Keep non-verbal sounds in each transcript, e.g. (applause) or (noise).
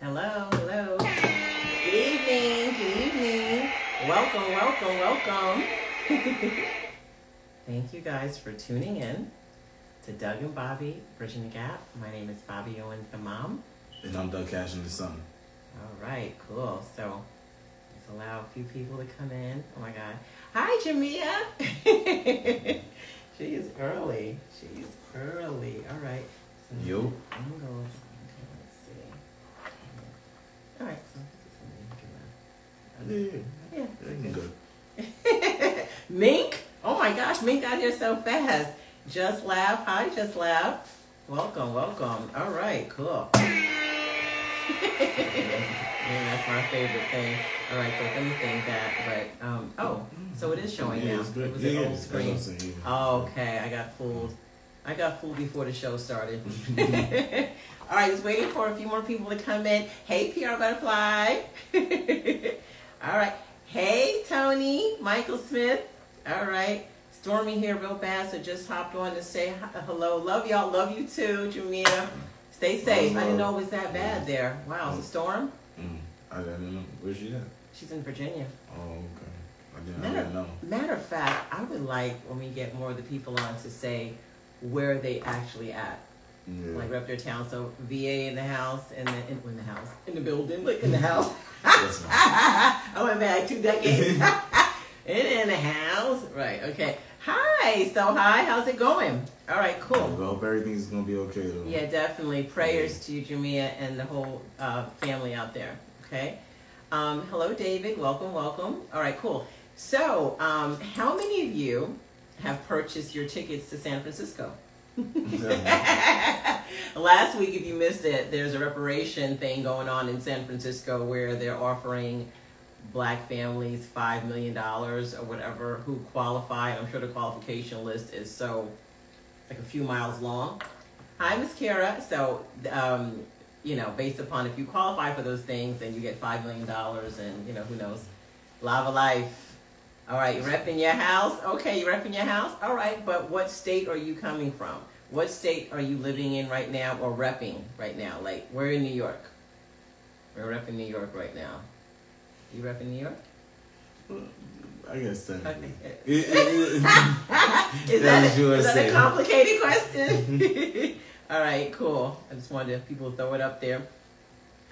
Hello, hello. Good evening, good evening. Welcome, welcome, welcome. (laughs) Thank you guys for tuning in to Doug and Bobby Bridging the Gap. My name is Bobby Owens, the mom. And I'm Doug Cashin the son. All right, cool. So let's allow a few people to come in. Oh my God. Hi, Jamia. (laughs) She's early. She's early. All right. So Yo. Angles. Okay, let's see. All right. So Yeah, Yeah. (laughs) Mink. Oh my gosh, Mink got here so fast. Just laugh. Hi, just laugh. Welcome, welcome. All right, cool. (laughs) yeah, that's my favorite thing. All right, so if anything, that, but um, oh, so it is showing yeah, now. it's good. It was yeah, an old screen. Saying, yeah. Oh, okay, I got fooled. I got fooled before the show started. (laughs) All right, just waiting for a few more people to come in. Hey, PR Butterfly. All right. Hey, Tony, Michael Smith. All right. Stormy here real bad, so just hopped on to say uh, hello. Love y'all. Love you too, Jamia. Stay safe. I didn't know it was that bad mm. there. Wow, it's a mm. storm. Mm, I didn't know. Where's she at? She's in Virginia. Oh, okay. I didn't, I didn't know. matter of fact, I would like when we get more of the people on to say where they actually at. Yeah. like rep their town. So VA in the house and then in, in the house in the building, like in the house. (laughs) I went back two decades. (laughs) and in the house, right? Okay. Hi. So hi. How's it going? All right. Cool. I hope everything's gonna be okay though. Yeah, definitely. Prayers to you, Jamia, and the whole uh, family out there. Okay. Um, hello, David. Welcome, welcome. All right, cool. So, um, how many of you have purchased your tickets to San Francisco? (laughs) (laughs) Last week, if you missed it, there's a reparation thing going on in San Francisco where they're offering black families $5 million or whatever who qualify. I'm sure the qualification list is so, like a few miles long. Hi, Miss Kara. So, um, you know, based upon if you qualify for those things, then you get $5 million and, you know, who knows. Lava life. All right, you're repping your house? Okay, you're repping your house? All right, but what state are you coming from? What state are you living in right now or repping right now? Like, we're in New York. We're repping New York right now. You repping New York? I guess that. Okay. (laughs) Is That a, is that a complicated question? (laughs) All right, cool. I just wanted people to throw it up there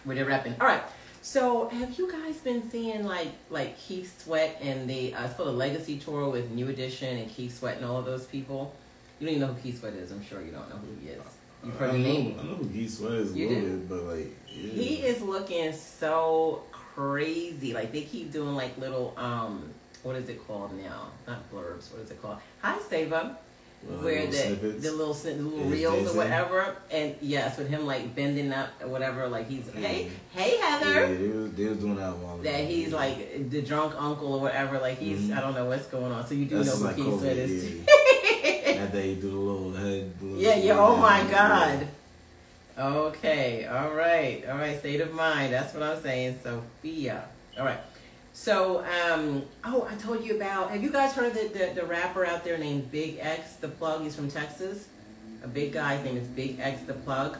where they're repping. All right. So, have you guys been seeing like like Keith Sweat and the uh, it's called a Legacy Tour with New Edition and Keith Sweat and all of those people? You don't even know who Keith Sweat is. I'm sure you don't know who he is. You've heard I the know, name. I know who Keith Sweat is a You little do? bit, but like, yeah. He is looking so crazy. Like they keep doing like little um what is it called now? Not blurbs. What is it called? Hi, Sava. Well, where little the snippets. the little the little reels or whatever, and yes, with him like bending up or whatever, like he's hey Mhm. hey Yeah, Heather, they was, they was doing that while ago. that he's like the drunk uncle or whatever, like he's Mhm. I don't know what's going on. So you do That's know like who Keith Sweat is. (laughs) yeah. That day, do the little head. Yeah, yeah. Oh my yeah. God. Okay. All right. All right. State of mind. That's what I'm saying. Sophia. All right. So, um, oh, I told you about. Have you guys heard the, the the rapper out there named Big X the Plug? He's from Texas. A big guy. His name is Big X the Plug.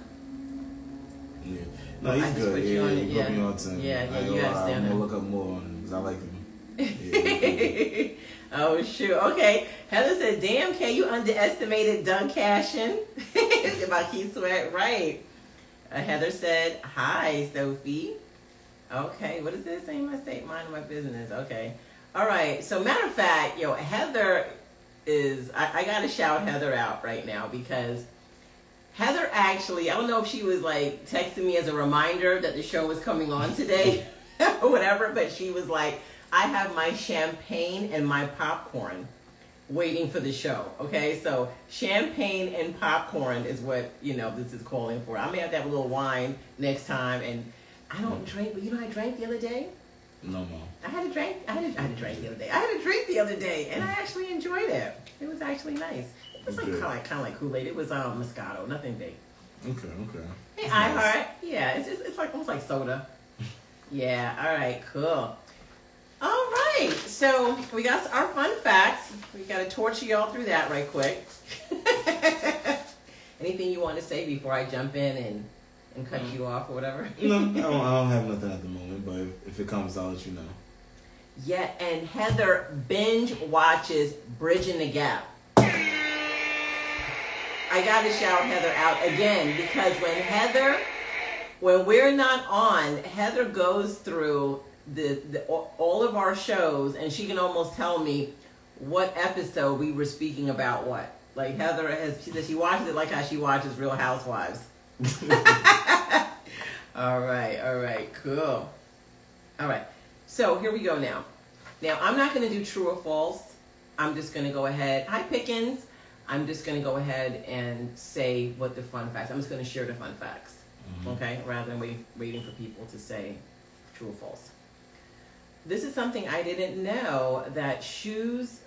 Yeah. No, he's just good. Yeah, on he it, put yeah. me on to him. Yeah, yeah, I, you I'm gonna look up more on him because I like him. Yeah. (laughs) oh shoot. Okay. Heather said, "Damn, K, you underestimated Doug Cashin about (laughs) Keith Sweat, right?" Uh, Heather said, "Hi, Sophie." Okay. What is this? Saying my state, mind my business. Okay. All right. So, matter of fact, yo, Heather is. I, I gotta shout Heather out right now because. Heather actually, I don't know if she was like texting me as a reminder that the show was coming on today (laughs) or whatever, but she was like, I have my champagne and my popcorn waiting for the show. Okay, so champagne and popcorn is what, you know, this is calling for. I may have to have a little wine next time. And I don't drink, but you know, I drank the other day. No more. I had a drink. I had a, I had a drink the other day. I had a drink the other day, and I actually enjoyed it. It was actually nice. It was like kind of like, kind of like Kool Aid. It was um, Moscato, nothing big. Okay, okay. Hey, That's I nice. Yeah, it's just it's like almost like soda. (laughs) yeah. All right. Cool. All right. So we got our fun facts. We got to torture y'all through that right quick. (laughs) Anything you want to say before I jump in and and cut mm. you off or whatever? (laughs) No, I don't, I don't have nothing at the moment, but if, if it comes, I'll let you know. Yeah, and Heather binge watches Bridging the Gap. I gotta shout Heather out again because when Heather, when we're not on, Heather goes through the, the all of our shows and she can almost tell me what episode we were speaking about what. Like Heather has, she says she watches it like how she watches Real Housewives. (laughs) all right, all right, cool. All right, so here we go now. Now I'm not going to do true or false. I'm just going to go ahead. Hi Pickens. I'm just going to go ahead and say what the fun facts. I'm just going to share the fun facts. Mm-hmm. Okay, rather than wait, waiting for people to say true or false. This is something I didn't know that shoes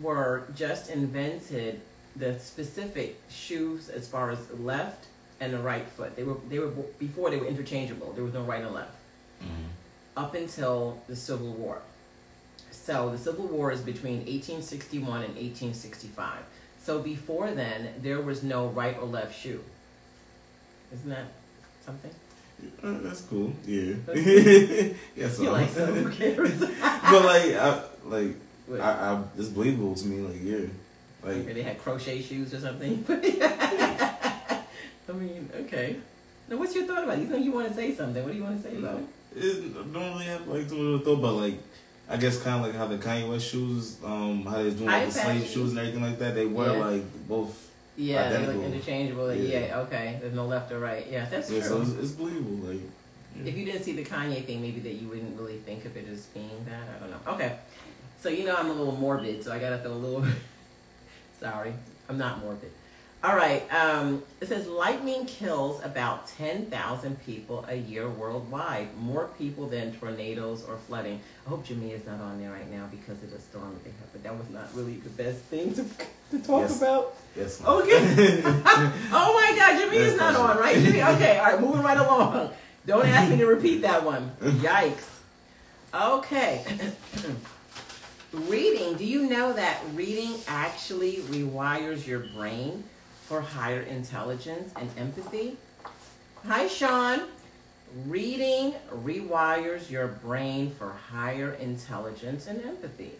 were just invented. The specific shoes, as far as the left and the right foot, they were they were before they were interchangeable. There was no right and left Mhm. up until the Civil War. So the Civil War is between 1861 and 1865. So before then, there was no right or left shoe. Isn't that something? Uh, that's cool. Yeah. That's (laughs) yes, You're like, so who cares? (laughs) but like, I, like, What? I, I, it's believable to me. Like, yeah, like, they had crochet shoes or something. (laughs) I mean, okay. Now, what's your thought about it? You think you want to say something? What do you want to say about it? I don't really have like too much of a thought, but like, I guess kind of like how the Kanye West shoes, um, how they're doing like the slave shoes and everything like that. They were Yeah. like both. Yeah, they look interchangeable. Like, yeah. Yeah. okay. There's no left or right. Yeah, that's Yeah, true. so it's, it's believable. Like, yeah. If you didn't see the Kanye thing, maybe that you wouldn't really think of it as being that. I don't know. Okay. So you know I'm a little morbid, so I gotta throw a little (laughs) sorry. I'm not morbid. All right. Um, it says lightning kills about 10,000 people a year worldwide. More people than tornadoes or flooding. I hope Jamia is not on there right now because of the storm that they had, but that was not really the best thing to, to talk Yes. about. yes. Okay. (laughs) (laughs) oh my God, Jimmy is not on, right? Jimmy? Okay, all right, moving right along. Don't ask me to repeat that one. (laughs) Yikes. Okay. (coughs) reading. Do you know that reading actually rewires your brain for higher intelligence and empathy? Hi, Sean. Reading rewires your brain for higher intelligence and empathy.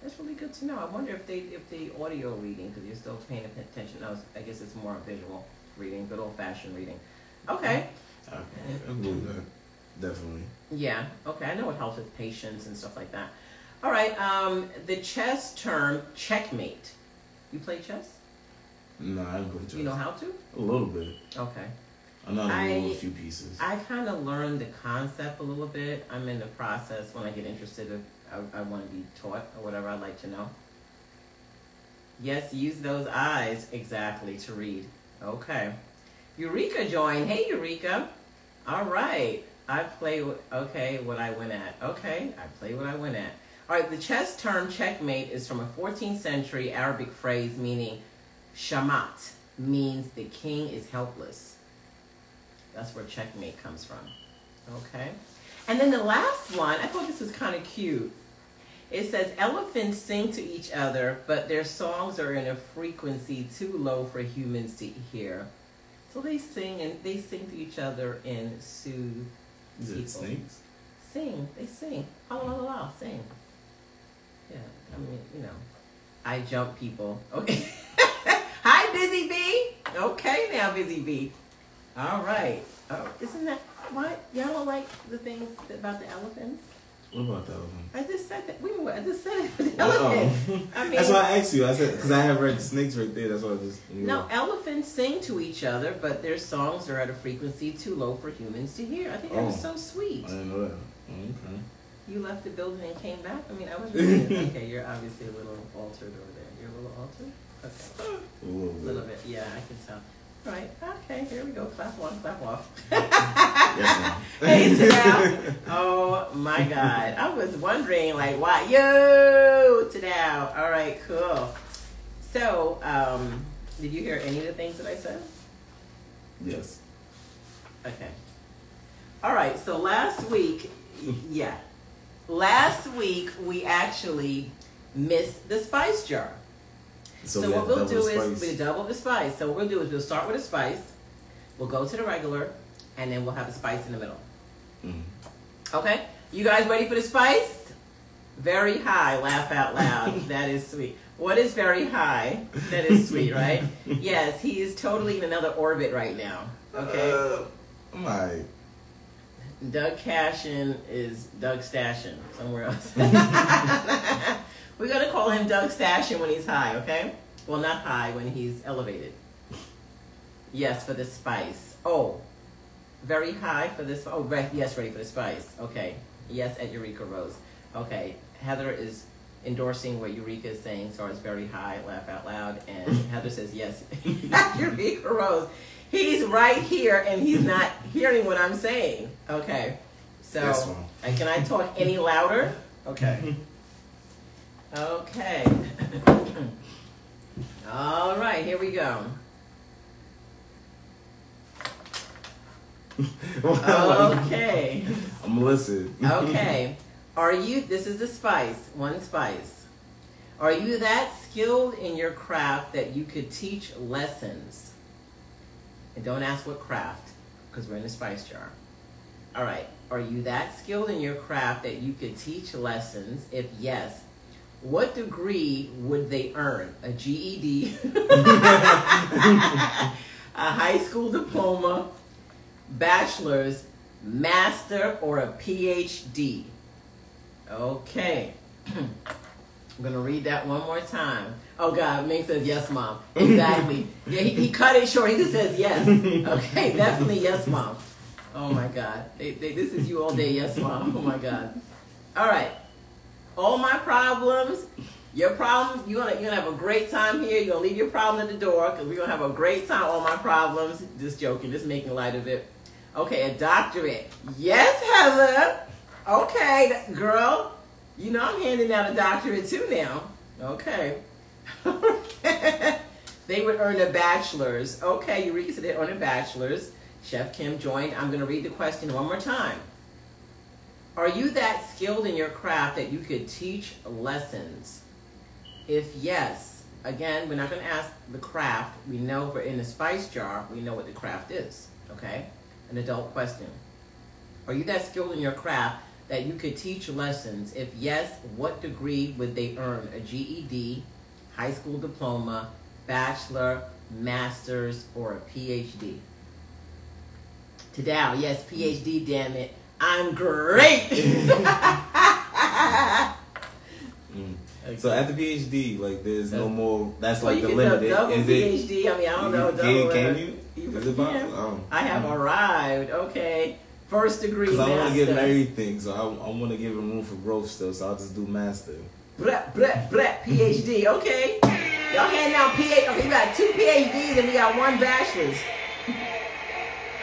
That's really good to know. I wonder if they if the audio reading because you're still paying attention. No, I guess it's more visual reading, good old fashioned reading. Okay. I, I believe that. Definitely. Yeah. Okay. I know it helps with patience and stuff like that. All right. Um, the chess term checkmate. You play chess? No, I played chess. You know how to? a little bit. Okay. I know how to move I- a few pieces. I kind of learned the concept a little bit. I'm in the process. When I get interested, if I, I want to be taught or whatever, I'd like to know. Yes, use those eyes exactly to read. Okay. Eureka joined. Hey, Eureka. All right. I play. Okay, what I win at. Okay, I play what I win at. All right. The chess term checkmate is from a 14th century Arabic phrase meaning shamat, means the king is helpless. That's where checkmate comes from. Okay. And then the last one, I thought this was kind of cute. It says elephants sing to each other, but their songs are in a frequency too low for humans to hear. So they sing and they sing to each other and soothe Is it people. snakes? Sing, they sing. La la la la, sing. Yeah, I mean, you know, I jump people. Okay. (laughs) Hi, Busy Bee. Okay, now, Busy Bee. All right. Oh, isn't that what y'all don't like the things about the elephants? What about the elephant? I just said that. Wait minute, I just said it for the Uh-oh. elephant. (laughs) I mean, That's why I asked you. I said because I have read the snakes right there. That's why I just. no, elephants sing to each other, but their songs are at a frequency too low for humans to hear. I think that was Oh. so sweet. I didn't know that. Oh, okay. You left the building and came back? I mean, I was (laughs) really, okay, you're obviously a little altered over there. You're a little altered? Okay. A little A bit. little bit, yeah, I can tell. Right, okay, here we go. Clap on, clap off. (laughs) Yes, ma'am. (laughs) hey, Tadal. Oh my God. I was wondering, like, why? Yo, Tadal. All right, cool. So, um, did you hear any of the things that I said? Yes. Okay. All right. So last week, yeah, last week we actually missed the spice jar. So, we what we'll do is we double the spice. So what we'll do is we'll start with a spice. We'll go to the regular, and then we'll have the spice in the middle. Mm. Okay? You guys ready for the spice? Very high, laugh out loud. (laughs) that is sweet. What is very high? That is sweet, right? (laughs) yes, he is totally in another orbit right now. Okay? Uh, I'm alright. Doug Cashin is Doug Stashin somewhere else. (laughs) (laughs) We're gonna call him Doug Stashin when he's high, okay? Well, not high when he's elevated. Yes, for the spice. Oh, very high for this. Oh, re- yes, ready for the spice. Okay. Yes, at Eureka Rose. Okay. Heather is endorsing what Eureka is saying, so it's very high. Laugh out loud. And (laughs) Heather says yes at Eureka Rose. He's right here, and he's not hearing what I'm saying. Okay. So, and can I talk any louder? Okay. Okay. (laughs) All right, here we go. Okay. (laughs) I'm gonna listen. Okay. Are you, this is the spice, one spice. Are you that skilled in your craft that you could teach lessons? And don't ask what craft, because we're in the spice jar. All right. Are you that skilled in your craft that you could teach lessons? If yes, what degree would they earn? A GED, (laughs) a high school diploma, bachelor's, master, or a PhD? Okay. (clears throat) I'm gonna read that one more time. Oh God, Ming says yes, mom. Exactly. yeah, he, he cut it short. He just says yes. Okay, (laughs) definitely yes, mom. Oh my God, they, they, this is you all day, yes, mom. Oh my God. All right, all my problems. Your problems, you're gonna you're gonna have a great time here. You're gonna leave your problem at the door because we're gonna have a great time. All my problems. Just joking, just making light of it. Okay, a doctorate. Yes, Heather. Okay, girl. You know I'm handing out a doctorate too now. Okay. (laughs) they would earn a bachelor's. Okay, Eureka said they earn a bachelor's. Chef Kim joined. I'm going to read the question one more time. Are you that skilled in your craft that you could teach lessons? If yes, again, we're not going to ask the craft. We know we're in a spice jar. We know what the craft is. Okay? An adult question. Are you that skilled in your craft that you could teach lessons? If yes, what degree would they earn? A GED, high school diploma, bachelor, master's, or a PhD? To Dow, yes, PhD, damn it. I'm great! (laughs) Mm. So at the PhD, like there's no more. That's Well, like you the limit. double Is it? PhD. I mean, I don't know. Can, double, can you? you Is it possible? Oh. I have arrived. Okay. First degree Because I want to him everything, so I, I want to give him room for growth still. So I'll just do master. Blah, blah, blah, PhD. Okay. Y'all handing out PhD. Okay, we got two PhDs and we got one bachelor's.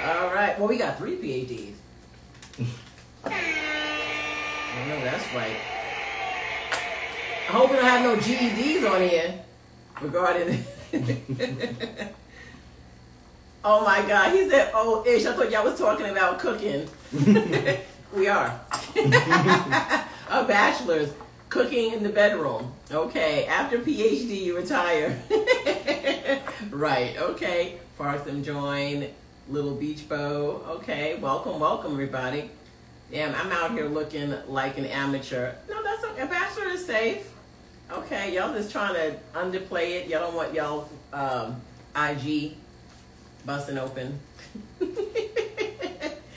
All right. Well, we got three PhDs. (laughs) I know that's right. I hope we don't have no GEDs on here regarding. (laughs) oh my God, he said, "Oh, ish." I thought y'all was talking about cooking. (laughs) we are. A bachelor's cooking in the bedroom. Okay, after PhD, you retire. (laughs) right. Okay. Fartham join Little Beach Bow. Okay. Welcome, welcome, everybody. Damn, I'm out here looking like an amateur. No, that's okay. A bachelor is safe. Okay, y'all just trying to underplay it. Y'all don't want y'all um, IG busting open. (laughs)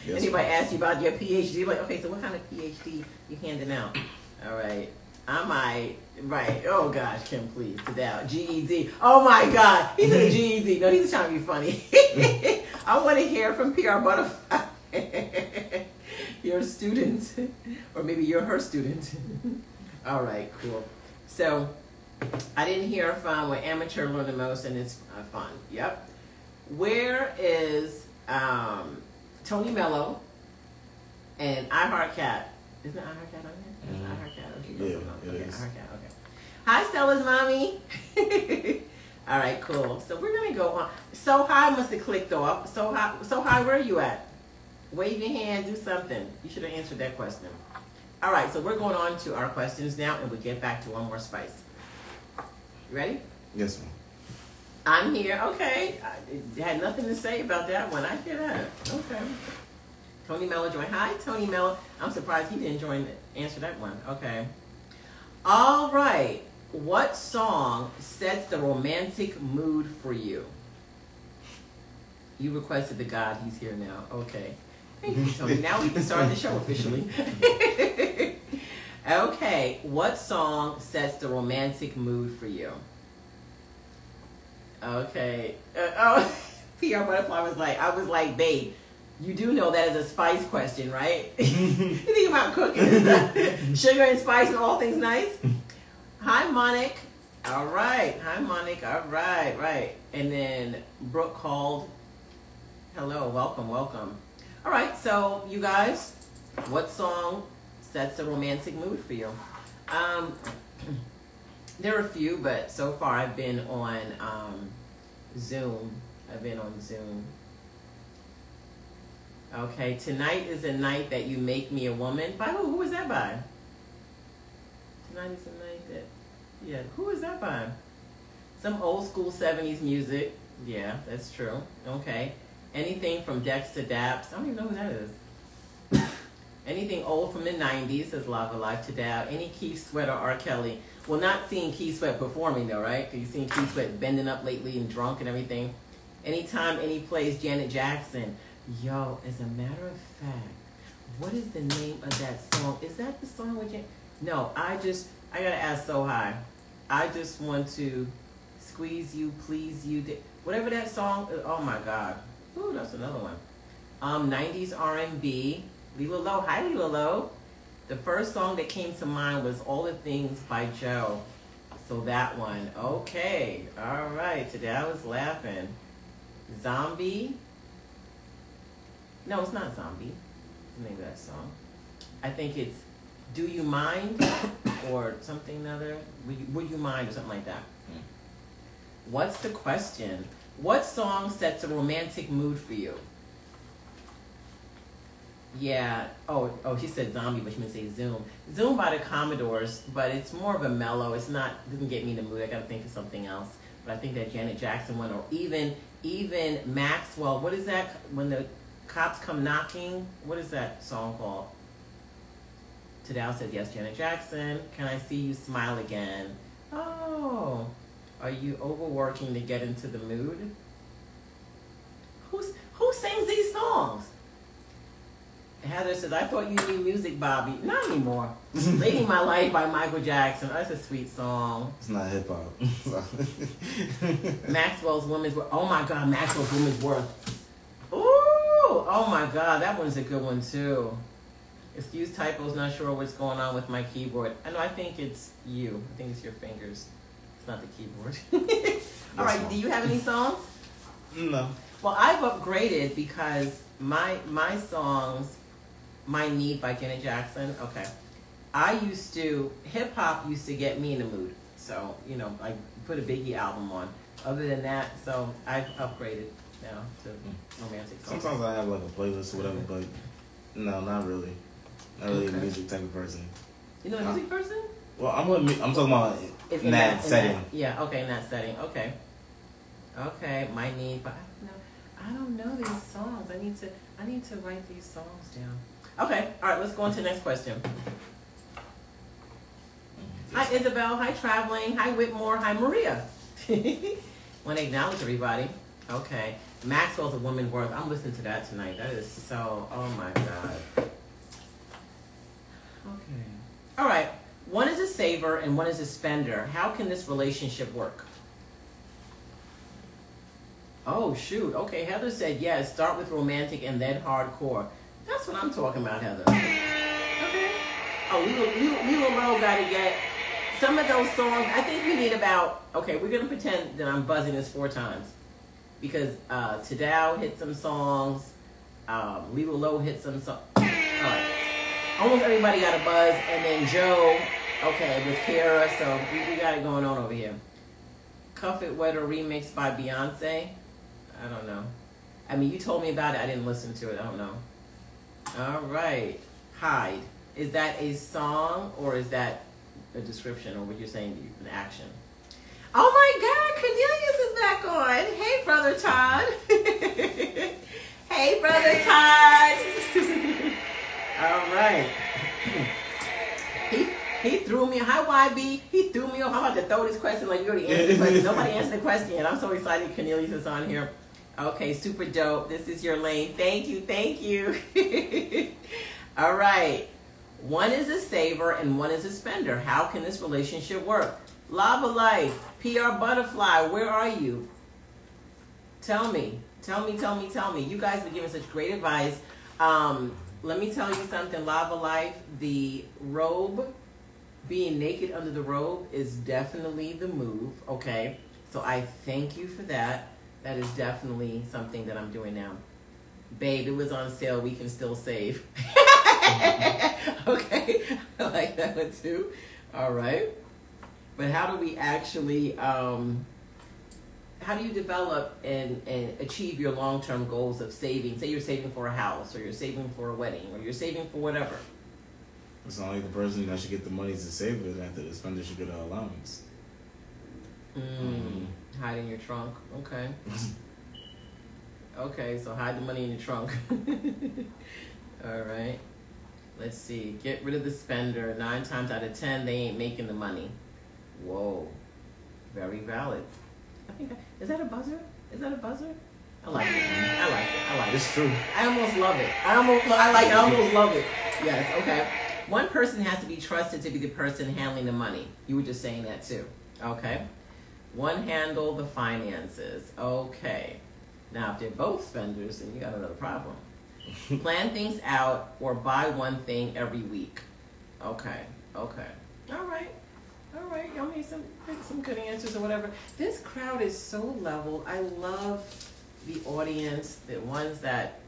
Yes, Anybody ask you about your PhD? Like, okay, so what kind of PhD you handing out? All right. I might, right. Oh gosh, Kim, please, sit down. GED. Oh my God. He said (laughs) GED. No, he's trying to be funny. (laughs) I want to hear from PR Butterfly. (laughs) your student, or maybe you're her student. All right, cool. So, I didn't hear from what amateur learn the most, and it's uh, fun. Yep. Where is um, Tony Mello and I Heart Cat? Isn't it okay, it I is. Heart Cat. Okay. Hi, Stella's mommy. (laughs) All right, cool. So we're gonna go on. So high must have clicked off. So high, so high. Where are you at? Wave your hand. Do something. You should have answered that question. All right, so we're going on to our questions now, and we'll get back to one more spice. You ready? Yes, ma'am. I'm here. Okay. I had nothing to say about that one. I hear that. Okay. Tony Mello joined. Hi, Tony Mello. I'm surprised he didn't join. Answer that one. Okay. All right. What song sets the romantic mood for you? You requested the God. He's here now. Okay. Thank you, Tony. now we can start the show officially. (laughs) okay. What song sets the romantic mood for you? Okay. Uh, oh, (laughs) PR Butterfly was like, I was like, babe, you do know that is a spice question, right? (laughs) you think about cooking. (laughs) Sugar and spice and all things nice. Hi, Monic. All right. Hi, Monic. All right, right. And then Brooke called. Hello, welcome, welcome. All right, so you guys, what song sets a romantic mood for you? Um, there are a few, but so far I've been on um, Zoom. I've been on Zoom. Okay, tonight is a night that you make me a woman. By who? Who is that by? Tonight is the night that. Yeah, who is that by? Some old school 70s music. Yeah, that's true. Okay. Anything from Dex to Daps. I don't even know who that is. (coughs) Anything old from the 90s, says Lava Life to Dab. Any Keith Sweat or R. Kelly. Well, not seeing Keith Sweat performing though, right? You've seen Keith Sweat bending up lately and drunk and everything. Anytime any plays Janet Jackson. Yo, as a matter of fact, what is the name of that song? Is that the song with Janet? No, I just, I gotta ask so high. I just want to squeeze you, please you. Whatever that song, oh my God. Ooh, that's another one. Um, 90s R&B. Lila Low. Hi, Lila Low. The first song that came to mind was All the Things by Joe. So that one. Okay. All right. Today I was laughing. Zombie. No, it's not Zombie. the name of that song. I think it's Do You Mind (coughs) or something other. Would you, would you mind or something like that. Hmm. What's the question? What song sets a romantic mood for you? Yeah. Oh, oh, she said zombie, but she meant to say Zoom. Zoom by the Commodores, but it's more of a mellow. It's not doesn't get me in the mood. I gotta think of something else. But I think that Janet Jackson one, or even even Maxwell. What is that? When the cops come knocking. What is that song called? Tadao said yes. Janet Jackson. Can I see you smile again? Oh, are you overworking to get into the mood? Who's who sings these songs? Heather says, I thought you knew music, Bobby. Not anymore. (laughs) Lady My Life by Michael Jackson. That's a sweet song. It's not hip hop. (laughs) Maxwell's Woman's Worth. Oh my God, Maxwell's Woman's Worth. Ooh, (laughs) oh my God, that one's a good one too. Excuse typos, not sure what's going on with my keyboard. I know, I think it's you. I think it's your fingers. It's not the keyboard. (laughs) All right, do you have any (laughs) songs? No. Well, I've upgraded because my my songs my Need by Janet Jackson. Okay. I used to, hip hop used to get me in the mood. So, you know, I put a Biggie album on. Other than that, so I've upgraded now to romantic songs. Sometimes I have like a playlist or whatever, but no, not really. Not really okay. a music type of person. You're not a music person? Well, I'm, I'm talking about in, in, that, that, setting. In that, yeah, okay, in that setting. Okay. Okay, my need, but I don't know. I don't know these songs. I need to I need to write these songs down. Okay, all right, let's go on to the next question. Hi, Isabel. Hi, Traveling. Hi, Whitmore. Hi, Maria. (laughs) Want to acknowledge everybody. Okay. Maxwell's a woman worth. I'm listening to that tonight. That is so, oh my God. Okay. All right. One is a saver and one is a spender. How can this relationship work? Oh, shoot. Okay, Heather said yes. Start with romantic and then hardcore. That's what I'm talking about, Heather. Okay. Oh, we will, we, we will roll gotta get some of those songs. I think we need about. Okay, we're gonna pretend that I'm buzzing this four times because uh, Tadao hit some songs. Um, Lilo Low hit some songs. Right. Almost everybody got a buzz, and then Joe. Okay, with Kara, so we, we got it going on over here. Cuff It Wetter remix by Beyonce. I don't know. I mean, you told me about it. I didn't listen to it. I don't know. All right. Hide. Is that a song or is that a description or what you're saying an action? Oh my God, Cornelius is back. on. Hey, brother Todd. (laughs) hey, brother Todd. (laughs) All right. He he threw me. Hi, YB. He threw me off. I'm about to throw this question like you already answered the question. Nobody (laughs) answered the question yet. I'm so excited Cornelius is on here. Okay, super dope. This is your lane. Thank you. Thank you. All right. One is a saver and one is a spender. How can this relationship work? Lava Life, PR Butterfly, where are you? Tell me. Tell me, tell me, tell me. You guys have been giving such great advice. Um, let me tell you something, Lava Life. The robe, being naked under the robe, is definitely the move, okay? So I thank you for that. That is definitely something that I'm doing now. Babe, it was on sale. We can still save. (laughs) okay, I like that one too. All right, but how do we actually? Um, how do you develop and, and achieve your long term goals of saving? Say you're saving for a house, or you're saving for a wedding, or you're saving for whatever. It's not like the person that should get the money to save it after the spender should get an allowance. Mm, mm-hmm. Hide in your trunk. Okay. (laughs) okay, so hide the money in your trunk. (laughs) All right. Let's see. Get rid of the spender. Nine times out of ten, they ain't making the money. Whoa. Very valid. I think I, is that a buzzer? Is that a buzzer? I like it. I like it. I like it. It's true. I almost love it. I almost I like I almost love it. Yes, okay. One person has to be trusted to be the person handling the money. You were just saying that too. Okay. One handle the finances. Okay. Now if they're both spenders, then you got another problem. (laughs) Plan things out or buy one thing every week. Okay. Okay. All right. Right. Y'all need some some good answers or whatever. This crowd is so level. I love the audience, the ones that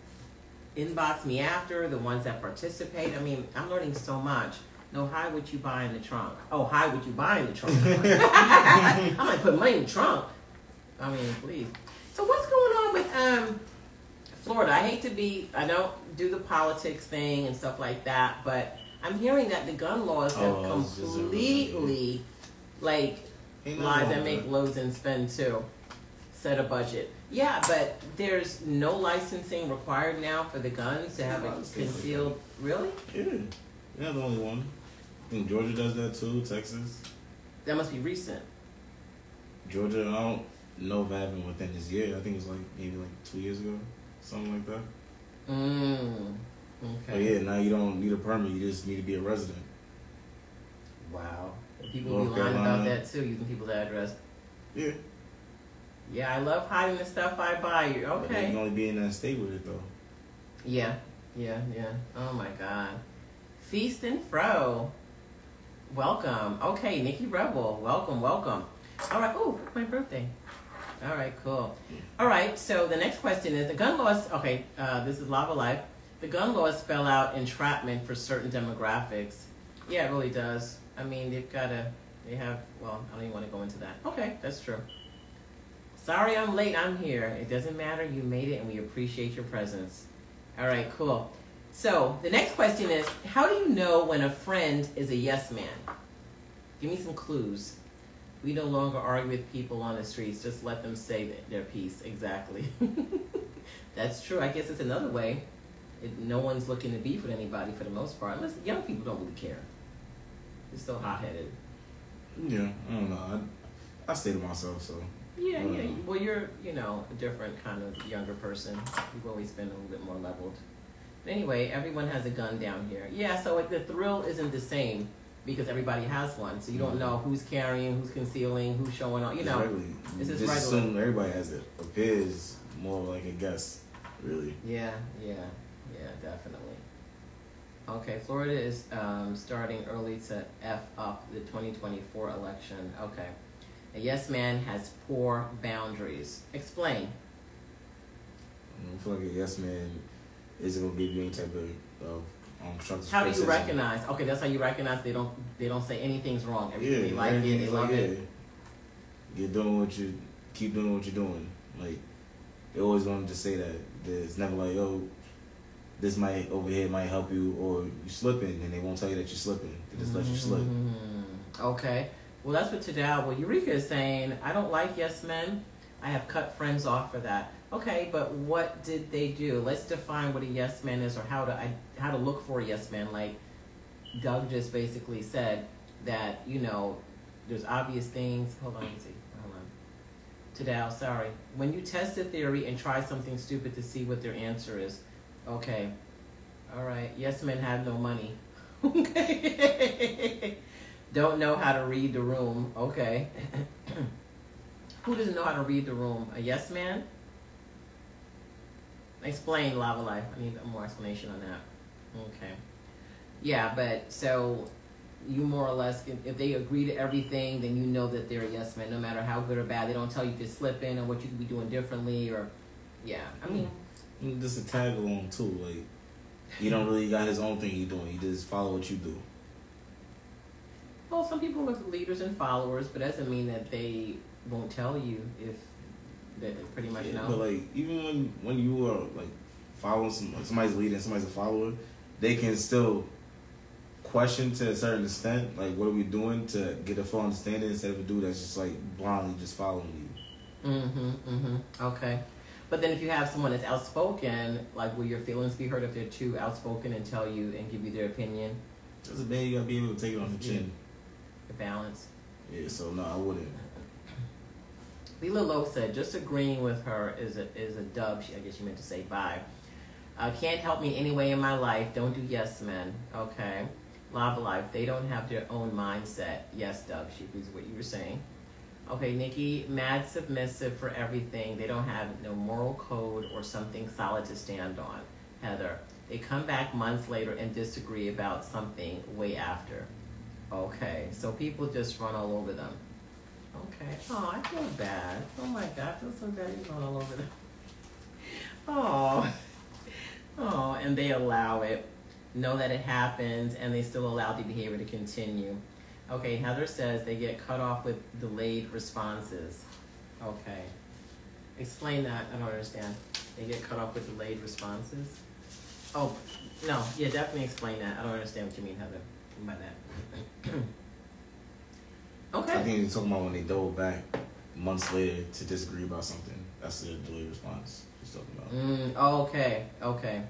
inbox me after, the ones that participate. I mean, I'm learning so much. No, hi, what you buy in the trunk? Oh, hi, what you buy in the trunk? (laughs) (laughs) I might put money in the trunk. I mean, please. So what's going on with um Florida. I hate to be, I don't do the politics thing and stuff like that, but I'm hearing that the gun laws have oh, completely, like, lies that make loads and spend too. Set a budget. Yeah, but there's no licensing required now for the guns to have it concealed. Really? Yeah. Yeah, the only one. I think Georgia does that too, Texas. That must be recent. Georgia, I don't know if that happened within this year. I think it was like maybe like two years ago something like that. Mm. Okay. But yeah, now you don't need a permit. You just need to be a resident. Wow. People North be lying about that too, using people's address. Yeah. Yeah, I love hiding the stuff I buy. You okay? But you can only be in that state with it though. Yeah, yeah, yeah. Oh my God. Feast and Fro. Welcome. Okay, Nikki Rebel. Welcome, welcome. All right. Oh, my birthday. All right, cool. All right, so the next question is the gun laws. Okay, uh, this is Lava Life. The gun laws spell out entrapment for certain demographics. Yeah, it really does. I mean, they've got to, they have, well, I don't even want to go into that. Okay, that's true. Sorry I'm late, I'm here. It doesn't matter, you made it, and we appreciate your presence. All right, cool. So the next question is How do you know when a friend is a yes man? Give me some clues. We no longer argue with people on the streets. Just let them say their piece. Exactly. (laughs) That's true. I guess it's another way. It, no one's looking to beef with anybody for the most part. Unless young people don't really care. They're still hot headed. Yeah, I don't know. I, I stay to myself, so. Yeah, yeah. Well, you're, you know, a different kind of younger person. You've always been a little bit more leveled. But anyway, everyone has a gun down here. Yeah, so like, the thrill isn't the same because everybody has one. So you don't mm-hmm. know who's carrying, who's concealing, who's showing off. You know, exactly. it's just, just assume everybody has it. Appears more like a guess, really. Yeah, yeah, yeah, definitely. Okay, Florida is um, starting early to f up the 2024 election. Okay, a yes man has poor boundaries. Explain. I feel like a yes man isn't gonna give you any type of, of um, how do you recognize? Okay, that's how you recognize they don't they don't say anything's wrong. Everything yeah, they like it, they love like, it. Yeah. You're doing what you keep doing what you're doing. Like they always want to say that. It's never like, oh, this might over here might help you, or you're slipping, and they won't tell you that you're slipping. They just let you slip. Mm-hmm. Okay. Well, that's what today. Well, Eureka is saying, I don't like yes men. I have cut friends off for that. Okay, but what did they do? Let's define what a yes man is, or how to I, how to look for a yes man. Like Doug just basically said that you know there's obvious things. Hold on, see. Hold on. Tadal, sorry. When you test a theory and try something stupid to see what their answer is. Okay. All right. Yes men have no money. (laughs) Okay. Don't know how to read the room. Okay. (clears throat) Who doesn't know how to read the room? A yes man? Explain lava life. I need more explanation on that. Okay. Yeah, but so you more or less, if, if they agree to everything, then you know that they're a yes man, no matter how good or bad. They don't tell you to slip in or what you could be doing differently or, yeah. I mean, Just a tag along too. Like he don't really got his own thing he doing. He just follow what you do. well, some people are leaders and followers, but that doesn't mean that they won't tell you if they pretty much Yeah, know. But like even when when you are like following some somebody's leading, somebody's a follower, they can still question to a certain extent, like what are we doing to get a full understanding instead of a dude that's just like blindly just following you. Mm-hmm. Mm-hmm. Okay. But then if you have someone that's outspoken, like will your feelings be hurt if they're too outspoken and tell you and give you their opinion? As a man, you gotta be able to take it on the chin. The balance. Yeah, so no, I wouldn't. (clears throat) Lila Lowe said, just agreeing with her is a is a dub. She, I guess she meant to say bye. Uh, can't help me anyway in my life. Don't do yes men. Okay. Lava life. They don't have their own mindset. Yes, Doug. She agrees with what you were saying. Okay, Nikki, mad submissive for everything. They don't have no moral code or something solid to stand on. Heather, they come back months later and disagree about something way after. Okay, so people just run all over them. Okay. Oh, I feel bad. Oh my God, I feel so bad. He's run all over them. (laughs) Oh. Oh, and they allow it. Know that it happens, and they still allow the behavior to continue. Okay, Heather says they get cut off with delayed responses. Okay. Explain that. I don't understand. They get cut off with delayed responses? Oh, no. Yeah, definitely explain that. I don't understand what you mean, Heather, by that. (clears throat) Okay. I think you're talking about when they double back months later to disagree about something. That's the delayed response she's talking about. Mm, okay, okay.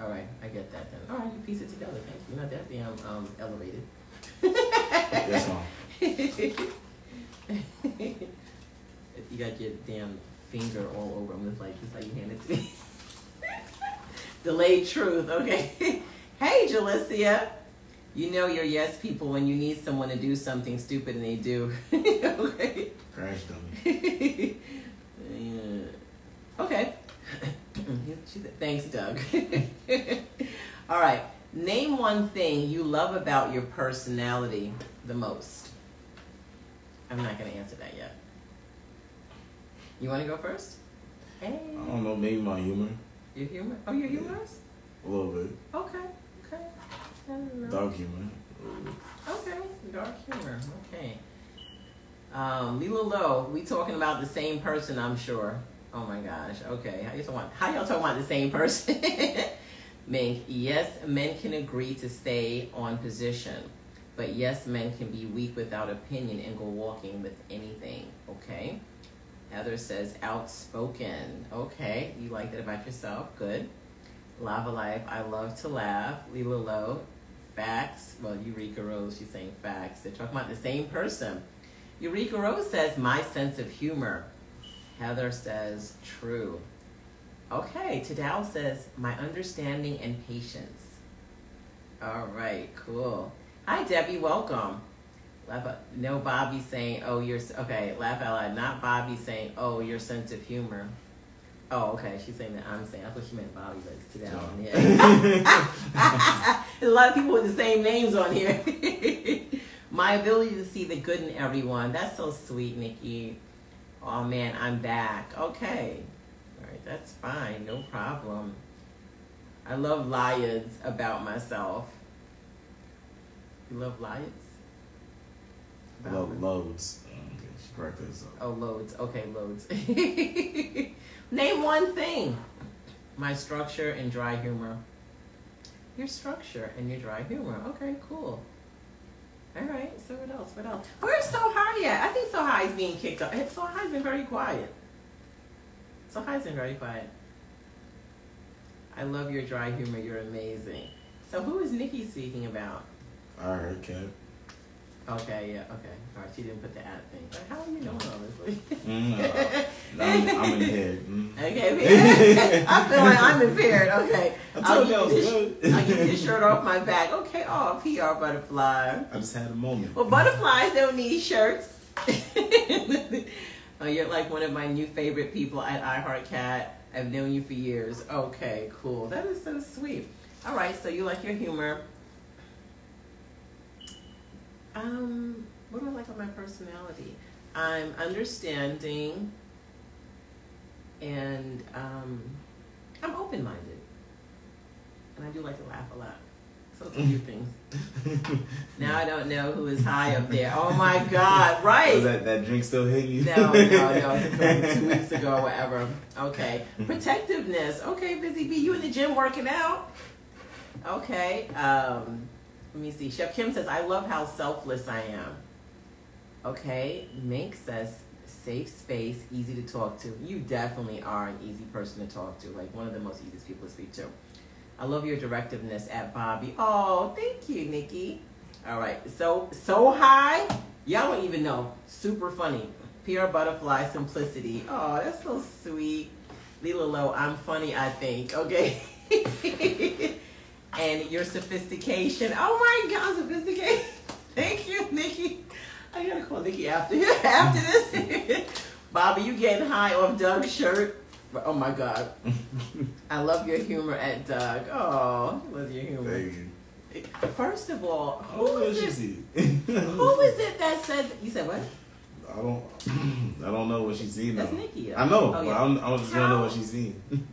All right, I get that then. All right, you piece it together. Thank you. You're Not that damn um, elevated. Yes, mom. you got your damn finger all over them. It's like just like you hand it to me. (laughs) Delayed truth. Okay. (laughs) hey, Jalicia. You know you're yes people when you need someone to do something stupid and they do. (laughs) okay. Crash dummy. Yeah. Okay. Thanks, Doug. All right. Name one thing you love about your personality the most. I'm not going to answer that yet. You want to go first? Hey. I don't know, maybe my humor. Your humor? Oh, you're humorous? A little bit. Okay. Okay. I don't know. Dark humor. Okay, dark humor. Okay. Um, Lila Lowe, we talking about the same person, I'm sure. Oh my gosh. Okay, how you talking? About, how y'all talking about the same person? (laughs) Mink, yes, men can agree to stay on position, but yes, men can be weak without opinion and go walking with anything. Okay. Heather says outspoken. Okay, you like that about yourself. Good. Lava Life, I love to laugh. Lila Lowe, facts. Well, Eureka Rose, she's saying facts. They're talking about the same person. Eureka Rose says, my sense of humor. Heather says, true. Okay, Tadal says, my understanding and patience. All right, cool. Hi, Debbie, welcome. No, Bobby saying, oh, you're, okay, laugh out loud. Not Bobby saying, oh, your sense of humor. Oh, okay, she's saying that I'm saying, I thought she meant Bobby, but it's Tadal. Yeah. There's (laughs) a lot of people with the same names on here. (laughs) My ability to see the good in everyone. That's so sweet, Nikki. Oh man, I'm back. Okay. Right, that's fine. No problem. I love liars about myself. You love liars? About Lo- loads. Okay, she corrected herself. Oh, loads. Okay, loads. (laughs) Name one thing. My structure and dry humor. Your structure and your dry humor. Okay, cool. All right. So what else? What else? Where's So High at? I think So High is being kicked up. So High's been very quiet. So very quiet. I love your dry humor. You're amazing. So who is Nikki speaking about? I heard cat. Okay, yeah, okay. All right, she didn't put the ad thing. But how are you knowing all this? Mm, uh, I'm, I'm impaired. Mm. (laughs) Okay, (laughs) I feel like I'm impaired. Okay. I I'll told you I get was good. I'll get this shirt off my back. Okay, oh, PR butterfly. I just had a moment. Well, butterflies don't need shirts. (laughs) oh, you're like one of my new favorite people at iHeartCat. I've known you for years. Okay, cool. That is so sweet. All right, so you like your humor. Um, what do I like about my personality? I'm understanding and um, I'm open minded. And I do like to laugh a lot. So it's a few things. Now I don't know who is high up there. Oh my God! Right. Was that, that drink still hit you? No, no, no. (laughs) Two weeks ago, or whatever. Okay. Protectiveness. Okay, Busy Bee. You in the gym working out? Okay. Um, let me see. Chef Kim says, "I love how selfless I am." Okay. Mink says, "Safe space, easy to talk to." You definitely are an easy person to talk to. Like one of the most easiest people to speak to. I love your directiveness at Bobby. Oh, thank you, Nikki. All right, so so high, y'all don't even know. Super funny. Pure butterfly simplicity. Oh, that's so sweet. Lila Low, I'm funny, I think. Okay. (laughs) and your sophistication. Oh my God, sophistication. (laughs) Thank you, Nikki. I gotta call Nikki after (laughs) after this. Bobby, you getting high off Doug's shirt? Oh my God. (laughs) I love your humor at Doug. Oh, I love your humor. Thank you. First of all, I who don't know she it? Who is it that said? You said what? I don't. (clears throat) I don't know what she's seen. That's. Nikki. I know, Oh, but yeah. I, don't, I just don't know what she's seen. (laughs)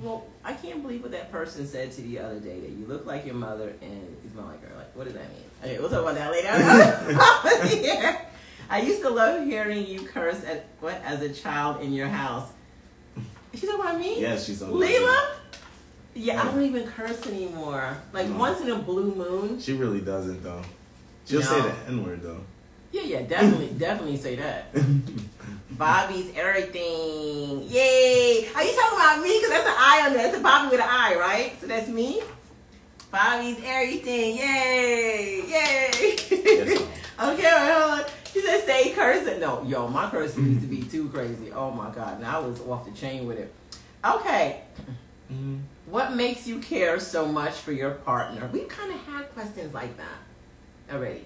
Well, I can't believe what that person said to you the other day that you look like your mother and you smell like her. Like, what does that mean? Okay, we'll talk about that later. (laughs) I used to love hearing you curse at what as a child in your house. You talking about me? yes, she's on. Leela? Yeah, I don't even curse anymore. Like No. once in a blue moon. She really doesn't though. She'll say No. the N word though. Yeah, yeah, (laughs) definitely, definitely say that. Bobby's everything. Yay! Are you talking about me? Because that's an eye on there. That's a Bobby with an eye, right? So that's me. Bobby's everything. Yay! Yay! Yes, (laughs) okay, wait, hold on. She said stay cursing. No, yo, my cursing used to be too crazy. Oh my god, now I was off the chain with it. Okay, Mhm. what makes you care so much for your partner? We've kind of had questions like that already.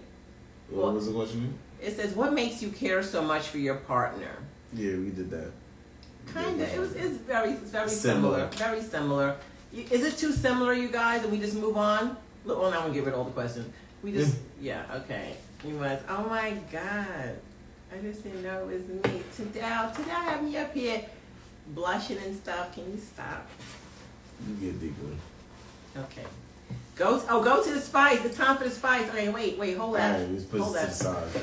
What Well- was the question? It says, "What makes you care so much for your partner?" Yeah, we did that. Kind of. It was. It's very. It's very Similar. similar. Very similar. Is it too similar, you guys, and we just move on? Look, well, now I'm gonna get rid of all the questions. We just. yeah. Okay. You must. Oh my God. I just didn't know it was me. Tadal. Tadal have me up here blushing and stuff. Can you stop? You get deeper. Okay. Go. To, oh, go to the spice. It's time for the spice. Okay. Wait. Wait. Hold up. right, let's put Hold the side.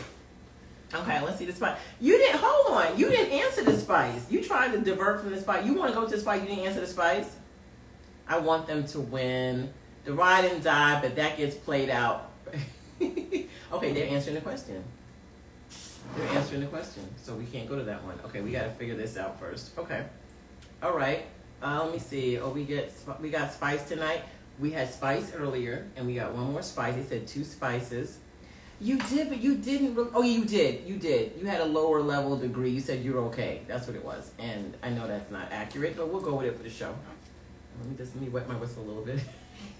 Okay, let's see the spice. You didn't hold on. You didn't answer the spice. You tried to divert from the spice. You want to go to the spice. You didn't answer the spice. I want them to win the ride and die, but that gets played out. (laughs) (laughs) okay, they're answering the question. They're answering the question, so we can't go to that one. Okay, we got to figure this out first. Okay, all right. Uh, let me see. Oh, we get we got spice tonight. We had spice earlier, and we got one more spice. They said two spices. You did, but you didn't. Re- oh, you did. You did. You had a lower level degree. You said you're okay. That's what it was. And I know that's not accurate, but we'll go with it for the show. Let me just let me wet my whistle a little bit.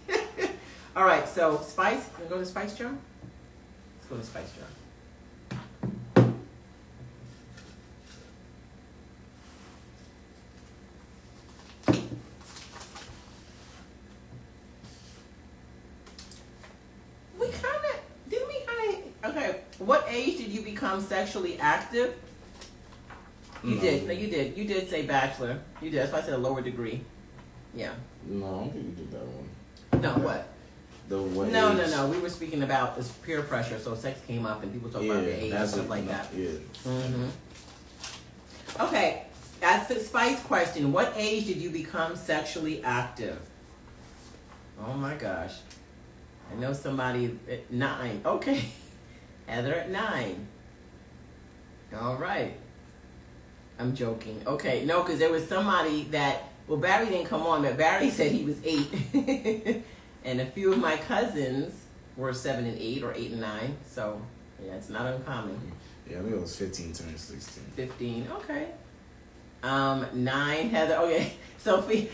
(laughs) All right. So Spice. Can go to Spice Joe? Let's go to Spice Joe. We kind of didn't we kind of okay. What age did you become sexually active? You No. did. No, you did. You did say bachelor. You did. That's why I said a lower degree. Yeah. No, I don't think you did that one. No, what? The No, no, no. We were speaking about this peer pressure. So sex came up and people talk Yeah, about their age and stuff it. like that. Yeah. hmm Okay. That's the spice question. What age did you become sexually active? Oh my gosh. I know somebody at nine. Okay. (laughs) Heather at nine. All right. I'm joking. Okay, no, because there was somebody that well Barry didn't come on, but Barry said he was eight, (laughs) and a few of my cousins were seven and eight or eight and nine. So yeah, it's not uncommon. Yeah, I think it was 15 turning 16. Fifteen. Okay. Um, nine. Heather. Okay. (laughs) Sophie.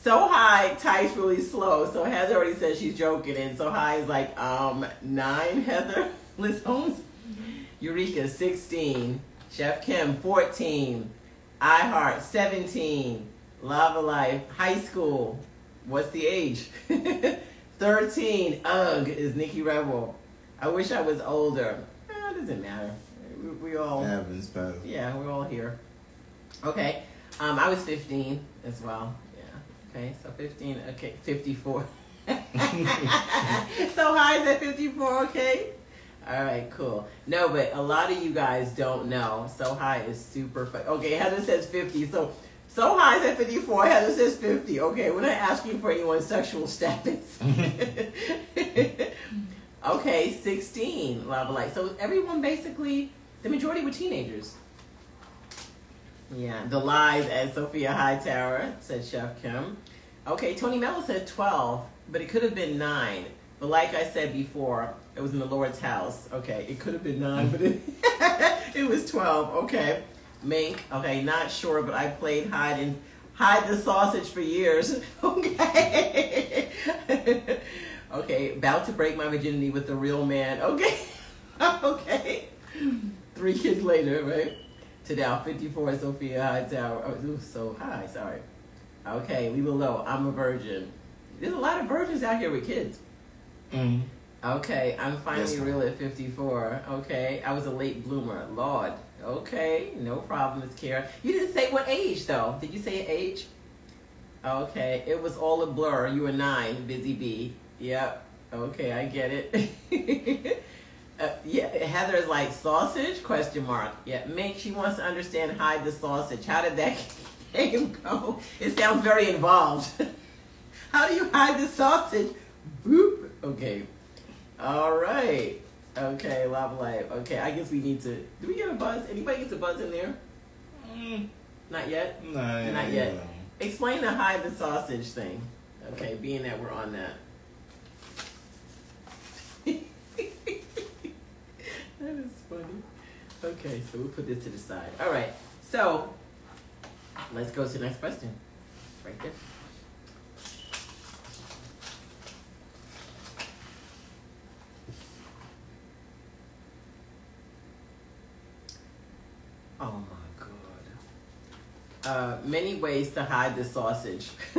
So high types really slow. So Heather already said she's joking, and so high is like um nine. Heather. (laughs) Liz Holmes. Eureka sixteen. Chef Kim fourteen. iHeart seventeen. Lava Life High School. What's the age? (laughs) Thirteen. Ugh is Nikki Rebel. I wish I was older. Eh, it doesn't matter. We, we all. Happens, pal. Yeah, we're all here. Okay. Um, I was 15 as well. Yeah. Okay, so 15. Okay, 54. (laughs) so high is at 54, okay? All right, cool. No, but a lot of you guys don't know. So high is super fun. Okay, Heather says 50. So so high is at 54. Heather says 50. Okay, we're not asking for anyone's sexual status. (laughs) okay, 16. Lava light. So everyone basically, the majority were teenagers. Yeah, the lies as Sophia Hightower said Chef Kim. Okay, Tony Mello said 12, but it could have been 9. But like I said before, it was in the Lord's house. Okay, it could have been 9, but it, (laughs) it was 12. Okay. Mink, okay, not sure, but I played hide and hide the sausage for years. (laughs) Okay. okay, about to break my virginity with the real man. Okay. (laughs) okay. Three kids later, right? to now 54 Sophia Hightower. Oh, it was so high, sorry. Okay, we it low. I'm a virgin. There's a lot of virgins out here with kids. Mm. Okay, I'm finally Yes, real at 54. Okay, I was a late bloomer. Lord. Okay, no problem, Miss Kara. You didn't say what age, though. Did you say age? Okay, it was all a blur. You were nine, busy bee. Yep. Okay, I get it. (laughs) uh, yeah, Heather's like sausage? Question mark. Yeah, Mink, she wants to understand hide the sausage. How did that (laughs) game go? It sounds very involved. (laughs) How do you hide the sausage? Boop. Okay. All right. Okay, lava light. Okay, I guess we need to. Do we get a buzz? Anybody gets a buzz in there? Mm. Not yet. Nah, Not yeah, yet. Explain the hide the sausage thing. Okay, being that we're on that. (laughs) that is funny. Okay, so we'll put this to the side. All right, so let's go to the next question. Right there. Oh my god. Uh, many ways to hide the sausage. (laughs)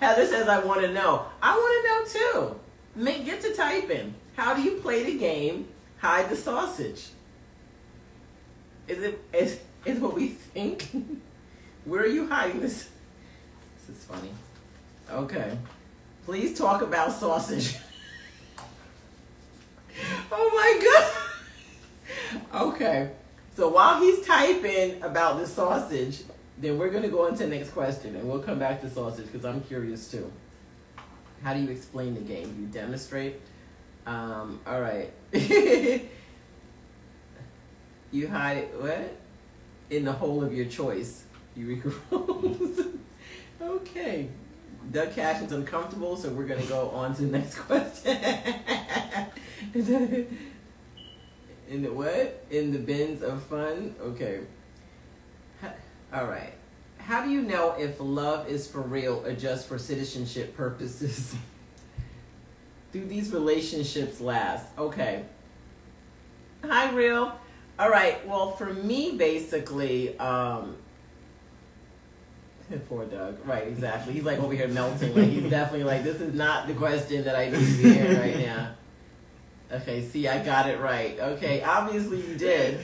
Heather says, I want to know. I want to know too. Make, get to typing. How do you play the game? Hide the sausage. Is it is, is what we think? (laughs) Where are you hiding this? This is funny. Okay. Please talk about sausage. (laughs) oh my god. Okay. So while he's typing about the sausage, then we're gonna go on to the next question, and we'll come back to sausage because I'm curious too. How do you explain the game? You demonstrate? Um, all right. (laughs) you hide it what? In the hole of your choice. Eureka Rose. (laughs) okay. Doug Cash is uncomfortable, so we're gonna go on to the next (laughs) question. In the what? In the bins of fun? Okay. All right. How do you know if love is for real or just for citizenship purposes? (laughs) do these relationships last? Okay. Hi, real. All right. Well, for me, basically, um, (laughs) poor Doug. Right, exactly. He's like over here melting. Like he's definitely like, this is not the question that I need to hear right now. Okay, see, I got it right. Okay, obviously you did.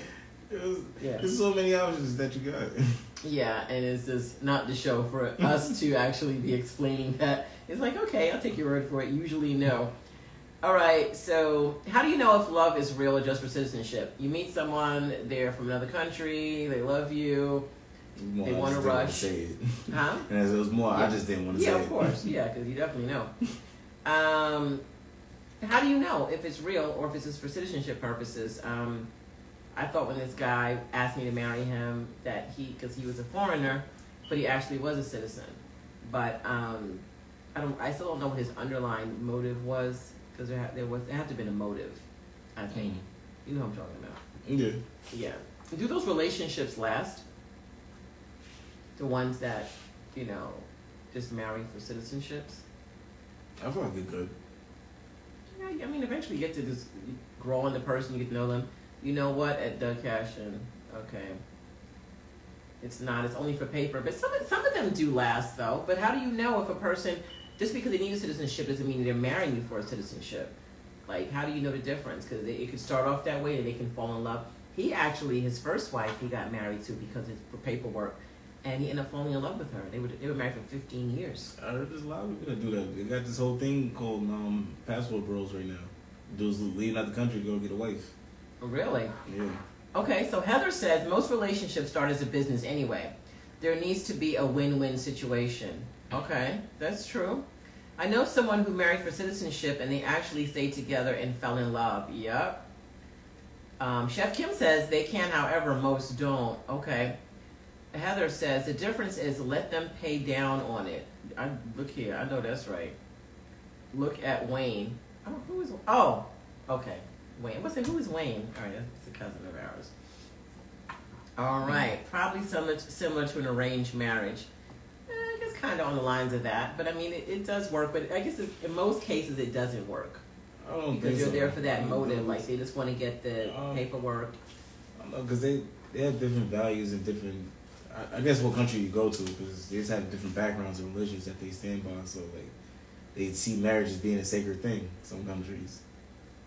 It was, Yeah. There's so many options that you got. (laughs) Yeah, and it's just not the show for us to (laughs) actually be explaining that. It's like, okay, I'll take your word for it. Usually, no. All right, so how do you know if love is real or just for citizenship? You meet someone, they're from another country, they love you, More, They just didn't rush. Say it. huh? (laughs) And as it was more, Yeah. I just didn't want to Yeah, say of course. Yeah, because you definitely know. Um, how do you know if it's real or if it's just for citizenship purposes? Um, I thought when this guy asked me to marry him that he, because he was a foreigner, but he actually was a citizen. But um, I don't. I still don't know what his underlying motive was because there, ha- there was there had to have been a motive. I think you know what I'm talking about. Yeah. Yeah. Do those relationships last? The ones that you know just marry for citizenships. I feel like it could. I mean, eventually you get to just grow on the person, you get to know them. You know what? At Doug Cashin, okay. It's not. It's only for paper. But some some of them do last though. But how do you know if a person just because they need a citizenship doesn't mean they're marrying you for a citizenship? Like, how do you know the difference? Because it could start off that way and they can fall in love. He actually, his first wife, he got married to because it's for paperwork, and he ended up falling in love with her. They were they were married for fifteen years. I heard there's a lot of people that do that. They got this whole thing called um, passport bros right now. Dudes leaving out the country to go get a wife. Really? Yeah. Okay, so Heather says most relationships start as a business anyway. There needs to be a win win situation. Okay, that's true. I know someone who married for citizenship and they actually stayed together and fell in love. Yep. Um, Chef Kim says they can, however, most don't. Okay. Heather says the difference is let them pay down on it. I look here. I know that's right. Look at Wayne. Oh, who is? Oh, okay. Wayne. What's it? Who is Wayne? All right, that's a cousin of ours. All right, probably similar similar to an arranged marriage. Eh, I guess kind of on the lines of that, but I mean it, it does work. But I guess in most cases it doesn't work I don't because you're so. there for that motive. Like they just want to get the Um, paperwork. I don't know because they they have different values and different. I, I guess what country you go to because they just have different backgrounds and religions that they stand by. So like they see marriage as being a sacred thing. Some countries.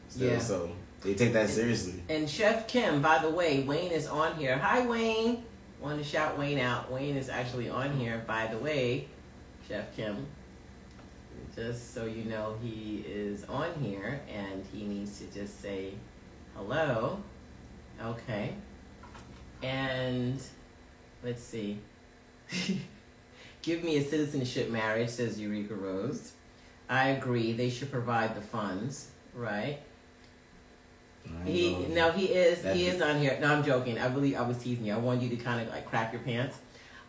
Still, Yeah. So they take that seriously. And Chef Kim, by the way, Wayne is on here. Hi, Wayne. Want to shout Wayne out? Wayne is actually on here, by the way. Chef Kim. Just so you know, he is on here and he needs to just say hello. Okay. And let's see. (laughs) Give me a citizenship marriage, says Eureka Rose. I agree. They should provide the funds, right? He no, he is he is on here. No, I'm joking. I believe I was teasing you. I wanted you to kind of like crap your pants.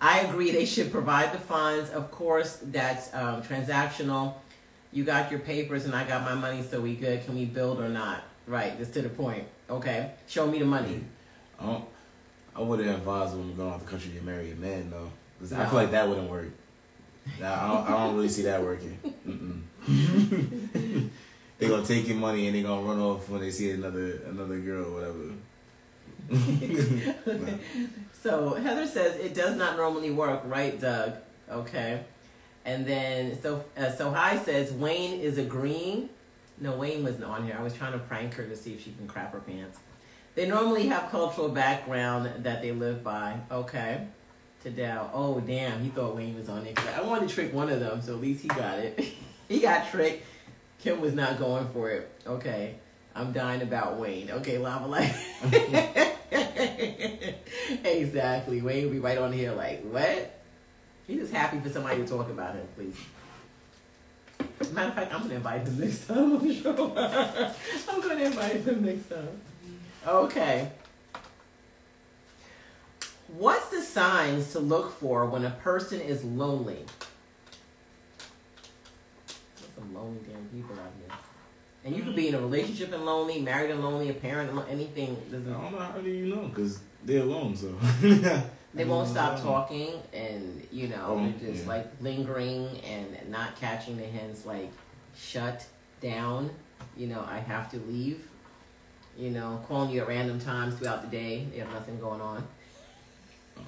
I agree. They should provide the funds. Of course, that's um, transactional. You got your papers, and I got my money, so we good. Can we build or not? Right. Just to the point. Okay. Show me the money. Don't. I wouldn't advise women going out the country to marry a man though, because I feel like that wouldn't work. Nah, I don't, I don't really see that working. (laughs) They gonna take your money and they gonna run off when they see another another girl or whatever. (laughs) Nah. So Heather says it does not normally work, right, Doug? Okay. And then so uh, so High says Wayne is agreeing. No, Wayne wasn't on here. I was trying to prank her to see if she can crap her pants. They normally have cultural background that they live by. Okay. To Dow. Oh damn, he thought Wayne was on it. I wanted to trick one of them, so at least he got it. (laughs) he got tricked. Kim was not going for it. Okay. I'm dying about Wayne. Okay, Lava (laughs) exactly. Wayne will be right on here like, what? He's just happy for somebody to talk about him, please. Matter of fact, I'm gonna invite him next time show. (laughs) I'm gonna invite him next time. Okay. What's the signs to look for when a person is lonely? There's some lonely damn people out here. And you could be in a relationship and lonely, married and lonely, a parent and anything. I Doesn't don't know how do you know because they're alone, so (laughs) they won't stop talking and you know oh, they're just yeah. like lingering and not catching the hints like shut down you know i have to leave you know calling you at random times throughout the day they have nothing going on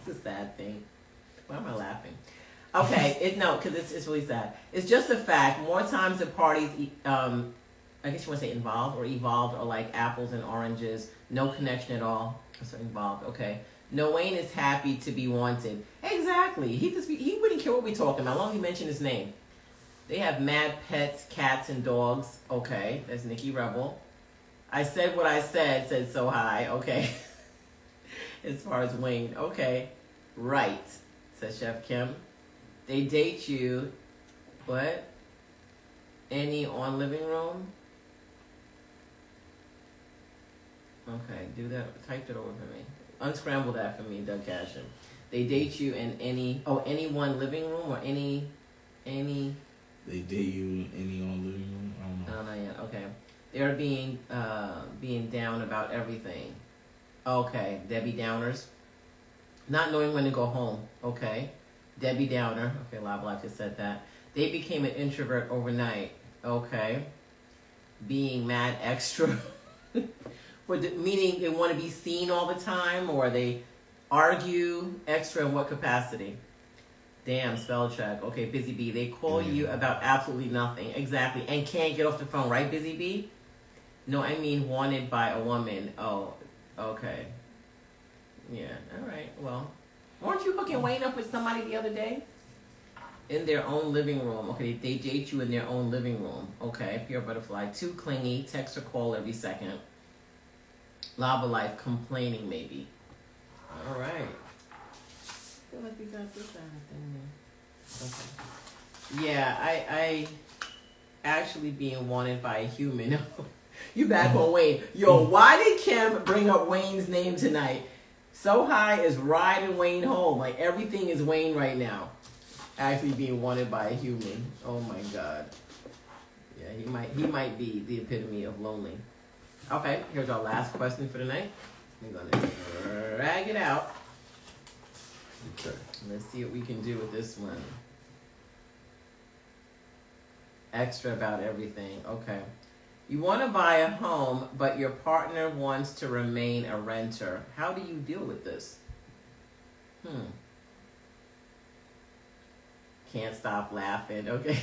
it's a sad thing why am i laughing okay (laughs) it no because it's, it's really sad it's just a fact more times the parties um i guess you want to say involved or evolved are like apples and oranges no connection at all so involved okay no, Wayne is happy to be wanted. Exactly. He just be, he wouldn't care what we talking about, as long as he mentioned his name. They have mad pets, cats, and dogs. Okay, that's Nikki Rebel. I said what I said. Said so high. Okay. (laughs) as far as Wayne, okay, right. Says Chef Kim. They date you. What? Any on living room? Okay, do that. Type it over for me. Unscramble that for me, Doug Cashin. They date you in any oh any one living room or any any They date you in any on living room. I don't know. no not know yet. Okay. They're being uh being down about everything. Okay, Debbie Downers. Not knowing when to go home. Okay. Debbie Downer. Okay, Lava Life just said that. They became an introvert overnight. Okay. Being mad extra. (laughs) For the, meaning they want to be seen all the time or they argue extra in what capacity? Damn, spell check. Okay, Busy Bee. They call you Mhm. about absolutely nothing. Exactly. And can't get off the phone, right, Busy Bee? No, I mean wanted by a woman. Oh, okay. Yeah, all right. Well, weren't you hooking Wayne up with somebody the other day? In their own living room. Okay, they date you in their own living room. Okay, pure butterfly. Too clingy. Text or call every second. Lava life complaining maybe. All right. I feel like we got this out of thing there. Okay. Yeah, I I actually being wanted by a human. (laughs) you back on Wayne. Yo, why did Kim bring up Wayne's name tonight? So high is riding Wayne home. Like everything is Wayne right now. Actually being wanted by a human. Oh my god. Yeah, he might he might be the epitome of lonely. Okay, here's our last question for tonight. night. We're gonna drag it out. Okay. Let's see what we can do with this one. Extra about everything. Okay. You want to buy a home, but your partner wants to remain a renter. How do you deal with this? Hmm. Can't stop laughing. Okay.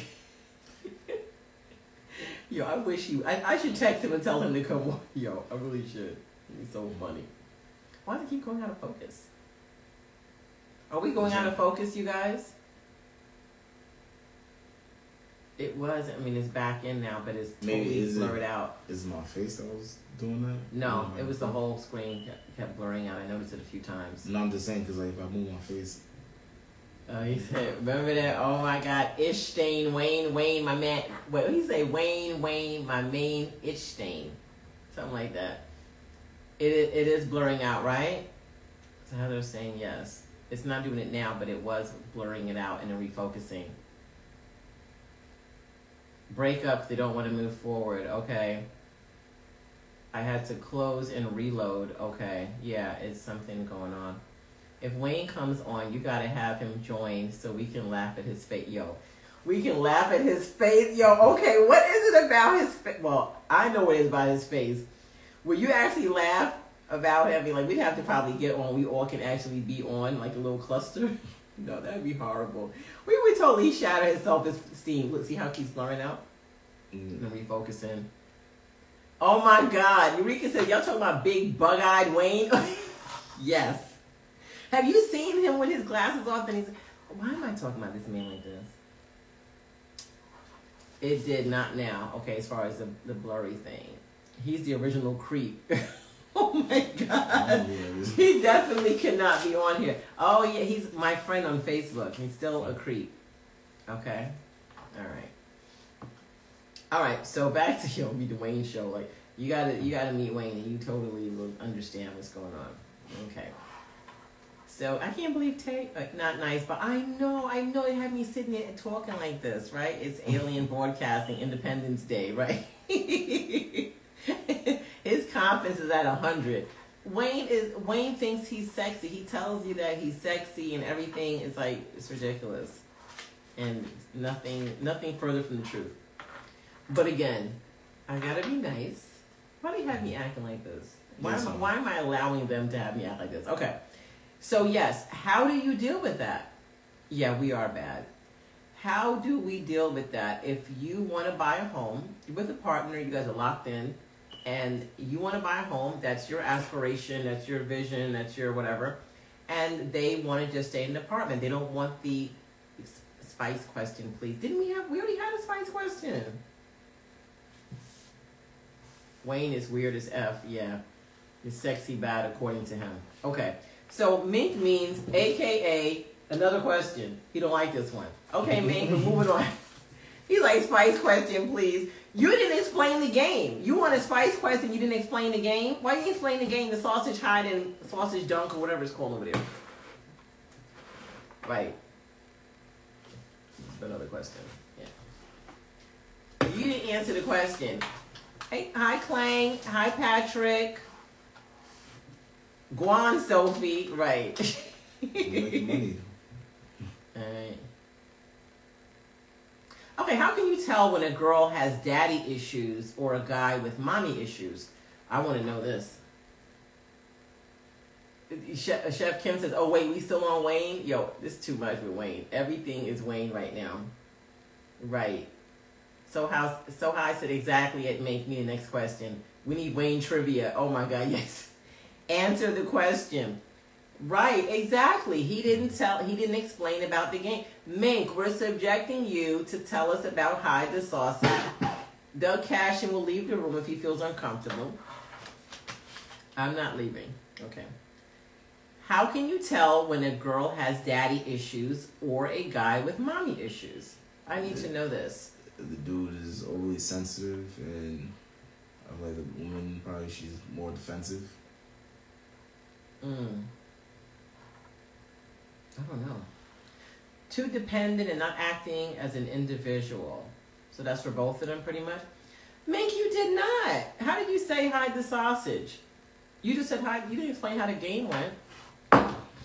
(laughs) Yo, I wish you. I, I should text him and tell him to come. Yo, I really should. He's so funny. Why do they keep going out of focus? Are we going out of focus, you guys? It was. I mean, it's back in now, but it's totally is it- blurred out. Is my face that was doing that? No, it was the whole screen kept, kept blurring out. I noticed it a few times. No, I'm just saying because like if I move my face, Uh, he said, "Remember that? Oh my God, Ishstain Wayne Wayne, my man. What he say? Wayne Wayne, my main Ishstain, something like that. It it is blurring out, right? So Heather's saying yes. It's not doing it now, but it was blurring it out and then refocusing. Breakups, they don't want to move forward. Okay. I had to close and reload. Okay, yeah, it's something going on. If Wayne comes on, you gotta have him join so we can laugh at his face. Yo, we can laugh at his face. Yo, okay, what is it about his face? Well, I know what it is about his face. Will you actually laugh about him? I mean, like, we'd have to probably get on. We all can actually be on, like a little cluster. (laughs) no, that'd be horrible. We would totally shatter his self esteem. Let's see how he's blurring out? mm, And refocusing. Oh my God. Eureka said, Y'all talking about big bug eyed Wayne? (laughs) yes. Have you seen him with his glasses off? And he's, why am I talking about this man like this? It did not now. Okay, as far as the, the blurry thing. He's the original creep. (laughs) (laughs) oh my God. He definitely cannot be on here. Oh yeah, he's my friend on Facebook. He's still a creep. Okay. All right. All right. So back to (laughs) your meet the Wayne show. Like you gotta you gotta meet Wayne and you totally will understand what's going on. Okay. So I can't believe Tay uh, not nice, but I know I know they had me sitting there talking like this, right? It's (laughs) alien broadcasting, Independence Day, right? His confidence is at a hundred. Wayne is Wayne thinks he's sexy. He tells you that he's sexy and everything is like it's ridiculous. And nothing nothing further from the truth. But again, I gotta be nice. Why do you have me acting like this? Why am, I, why am I allowing them to have me act like this? Okay. So yes, how do you deal with that? Yeah, we are bad. How do we deal with that? If you want to buy a home with a partner, you guys are locked in, and you want to buy a home, that's your aspiration, that's your vision, that's your whatever, and they want to just stay in an apartment. They don't want the spice question, please. Didn't we have? We already had a spice question. Wayne is weird as f. Yeah, is sexy bad according to him. Okay, so mink means AKA another question. He don't like this one. Okay, mink, moving on. (laughs) He like spice question, please. You didn't explain the game. You want a spice question, you didn't explain the game. Why didn't you explain the game? The sausage hide and sausage dunk or whatever it's called over there. Right. Another question. Yeah. You didn't answer the question. Hey, hi Clang. Hi Patrick. Guan Sophie. Right. (laughs) Making money. Alright. Okay, how can you tell when a girl has daddy issues or a guy with mommy issues? I want to know this. Chef, Kim says, "Oh wait, we still on Wayne? Yo, this is too much with Wayne. Everything is Wayne right now. Right. So how? So how I said exactly. It make me the next question. We need Wayne trivia. Oh my God, (laughs) yes. Answer the question. Right, exactly. He didn't tell. He didn't explain about the game. Mink, we're subjecting you to tell us about hide the sausage. Doug Cashin will leave the room if he feels uncomfortable. I'm not leaving. Okay. How can you tell when a girl has daddy issues or a guy with mommy issues? I need to know this. The dude is overly sensitive, and I'm like the woman probably she's more defensive. Mm. I don't know. Too dependent and not acting as an individual. So that's for both of them, pretty much. Mink, you did not. How did you say hide the sausage? You just said hide. You didn't explain how the game went.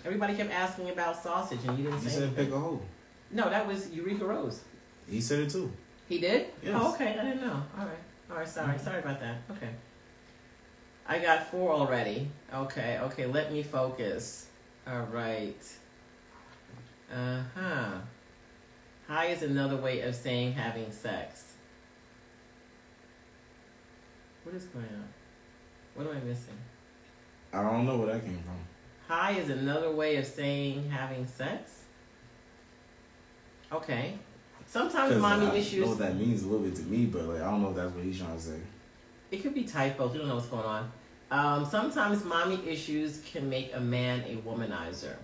Everybody kept asking about sausage, and you didn't He say. said anything. pick a hole. No, that was Eureka Rose. He said it too. He did? Yes. Oh, okay. I didn't know. All right. All right. Sorry. Mm-hmm. Sorry about that. Okay. I got four already. Okay. Okay. Let me focus. All right. Uh huh. High is another way of saying having sex. What is going on? What am I missing? I don't know where that came from. High is another way of saying having sex. Okay. Sometimes mommy I issues. know what that means a little bit to me, but like I don't know if that's what he's trying to say. It could be typos. We don't know what's going on. Um, sometimes mommy issues can make a man a womanizer.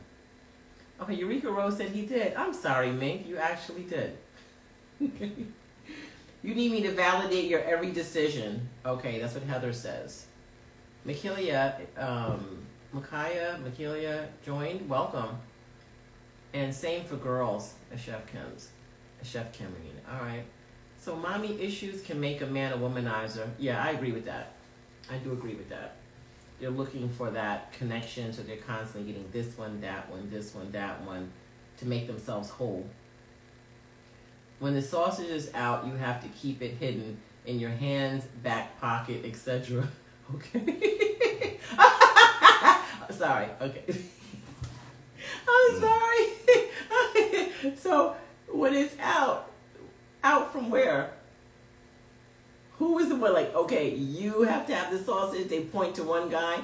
Okay, Eureka Rose said he did. I'm sorry, Mink. You actually did. (laughs) you need me to validate your every decision. Okay, that's what Heather says. Makilia, um, Makaya, Makilia joined. Welcome. And same for girls, a chef Kim's. A chef Kim, I mean. All right. So mommy issues can make a man a womanizer. Yeah, I agree with that. I do agree with that. They're looking for that connection, so they're constantly getting this one, that one, this one, that one, to make themselves whole. When the sausage is out, you have to keep it hidden in your hands, back pocket, etc. (laughs) Okay. (laughs) sorry. Okay. (laughs) I'm mm. sorry. so when it's out, out from where? Who is the one? Like, okay, you have to have the sausage. They point to one guy,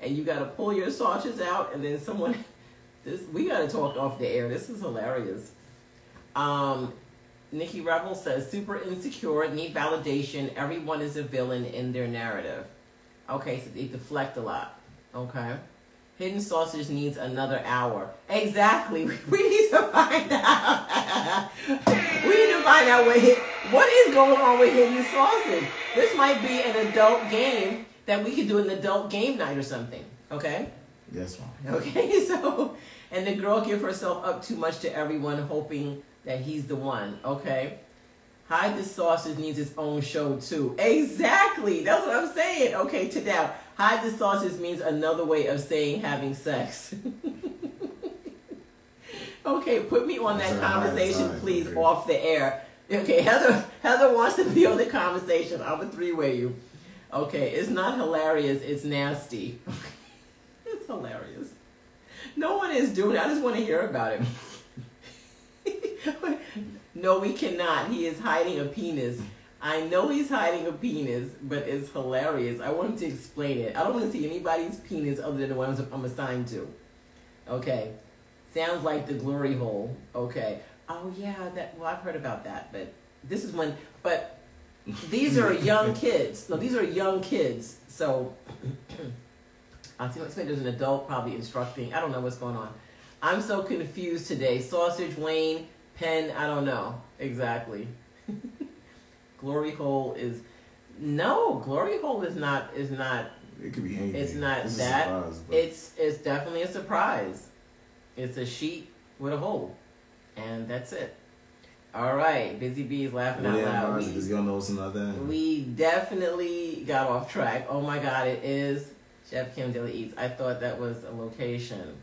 and you got to pull your sausage out, and then someone. (laughs) This we got to talk off the air. This is hilarious. Um, Nikki Rebel says super insecure, need validation. Everyone is a villain in their narrative. Okay, so they deflect a lot. Okay. Hidden sausage needs another hour. Exactly. (laughs) We need to find out. (laughs) we need to find out what hit, what is going on with hidden sausage. This might be an adult game that we could do an adult game night or something. Okay. Yes, ma'am. (laughs) Okay. So, and the girl give herself up too much to everyone, hoping that he's the one. Okay. Hide the sausage needs its own show too. Exactly. That's what I'm saying. Okay, to now. Hide the sausage means another way of saying having sex. (laughs) okay, put me on that conversation, please, off the air. Okay, (laughs) Heather Heather wants to be on the conversation. I'm a three way you. Okay, it's not hilarious, it's nasty. (laughs) it's hilarious. No one is doing it. I just want to hear about it. (laughs) no, we cannot. He is hiding a penis. I know he's hiding a penis, but it's hilarious. I want him to explain it. I don't want to see anybody's penis other than the ones I'm assigned to. Okay. Sounds like the glory hole. Okay. Oh yeah, that well I've heard about that, but this is when but these are young (laughs) kids. No, these are young kids. So I think like there's an adult probably instructing. I don't know what's going on. I'm so confused today. Sausage, Wayne, pen, I don't know. Exactly. (laughs) Glory hole is no glory hole is not is not It could be anything. It's not It's that. surprise, it's it's definitely a surprise. It's a sheet with a hole, and that's it. All right, Busy Bees laughing out yeah, loud. We, y'all know like that. we definitely got off track. Oh my God, it is Chef Kim Daily Eats. I thought that was a location.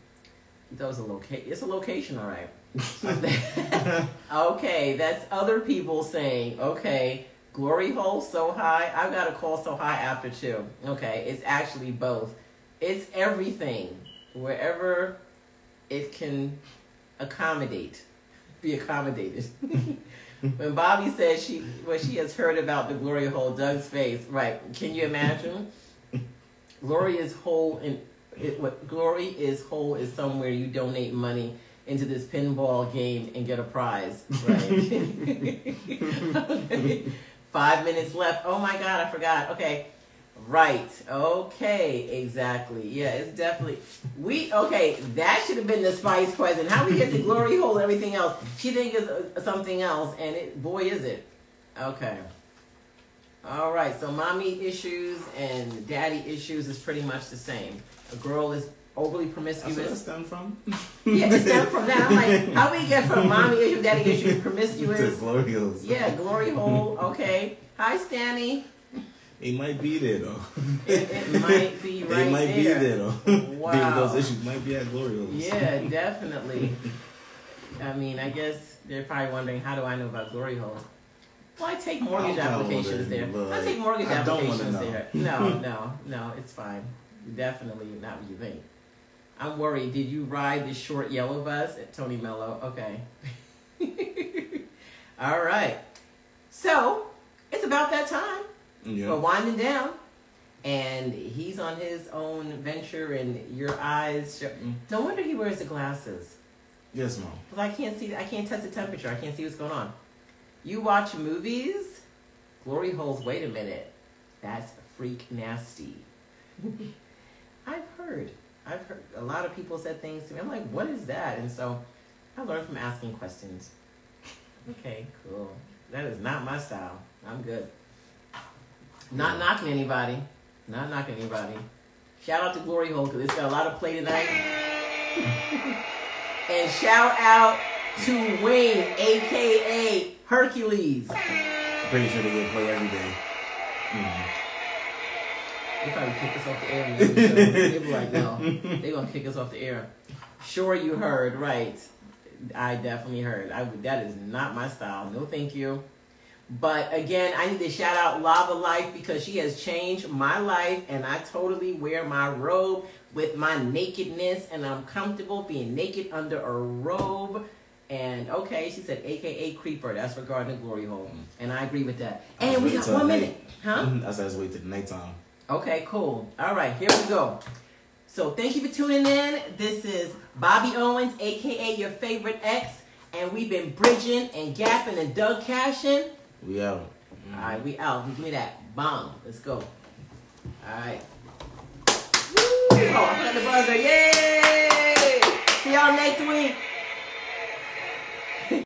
That was a location. It's a location, all right. (laughs) okay, that's other people saying, okay, glory hole so high. I've got a call so high after two. Okay, it's actually both. It's everything. Wherever it can accommodate, be accommodated. (laughs) when Bobby says she, what she has heard about the glory hole, Doug's face, right? Can you imagine? glory is whole and it, what glory is whole is somewhere you donate money into this pinball game and get a prize, right? (laughs) (laughs) Five minutes left. Oh my God, I forgot. Okay. Right. Okay. Exactly. Yeah, it's definitely we. Okay, that should have been the spice question. How we get the glory hole and everything else? She think it's uh, something else, and it boy is it. Okay. All right. So mommy issues and daddy issues is pretty much the same. A girl is overly That's where promiscuous. stem from? Yeah, it stemmed from that. I'm like, (laughs) how we get from mommy issues, daddy issues, to promiscuous? Glorios. Yeah, glory hole. Okay. Hi, Stanny. It might be there though. It, it (laughs) might be right it might there. be there though. (laughs) Wow. Those issues might be at Glorios. Yeah, definitely. (laughs) I mean, I guess they're probably wondering how do I know about glory hole? Well, I take mortgage I'm applications there. I take mortgage I applications there. No, no, no, it's fine. Definitely not what you think. I'm worried. Did you ride the short yellow bus at Tony Mello? Okay. All right. So it's about that time. Yeah. We're winding down, and he's on his own venture, and your eyes. Show. Mm. No wonder he wears the glasses. Yes, mom. Cause I can't see. I can't test the temperature. I can't see what's going on. You watch movies. Glory holes. Wait a minute. That's freak nasty. (laughs) I've heard. I've heard a lot of people said things to me. I'm like, what is that? And so I learned from asking questions. (laughs) Okay, cool. That is not my style. I'm good. Not knocking anybody. Not knocking anybody. Shout out to Glory Hole because it's got a lot of play tonight. (laughs) and shout out to Wayne, aka Hercules. Pretty sure they get play every day. Mhm. They probably kick us off the air. when they do. They be like, no, they gonna kick us off the air. Sure, you heard right. I definitely heard. I. That is not my style. No, thank you. But again, I need to shout out Lava Life because she has changed my life, and I totally wear my robe with my nakedness, and I'm comfortable being naked under a robe. And okay, she said, AKA Creeper. That's regarding the glory hole, and I agree with that. And we got one night. minute, huh? Mhm. I said let's wait till the nighttime. Okay, cool. All right, here we go. So thank you for tuning in. This is Bobby Owens, aka your favorite ex, and we've been bridging and gapping and Doug cashing. We out. Mm-hmm. All right, we out. Give me that bomb. Let's go. All right. Woo! Oh, I forgot the buzzer. Yay! See y'all next week.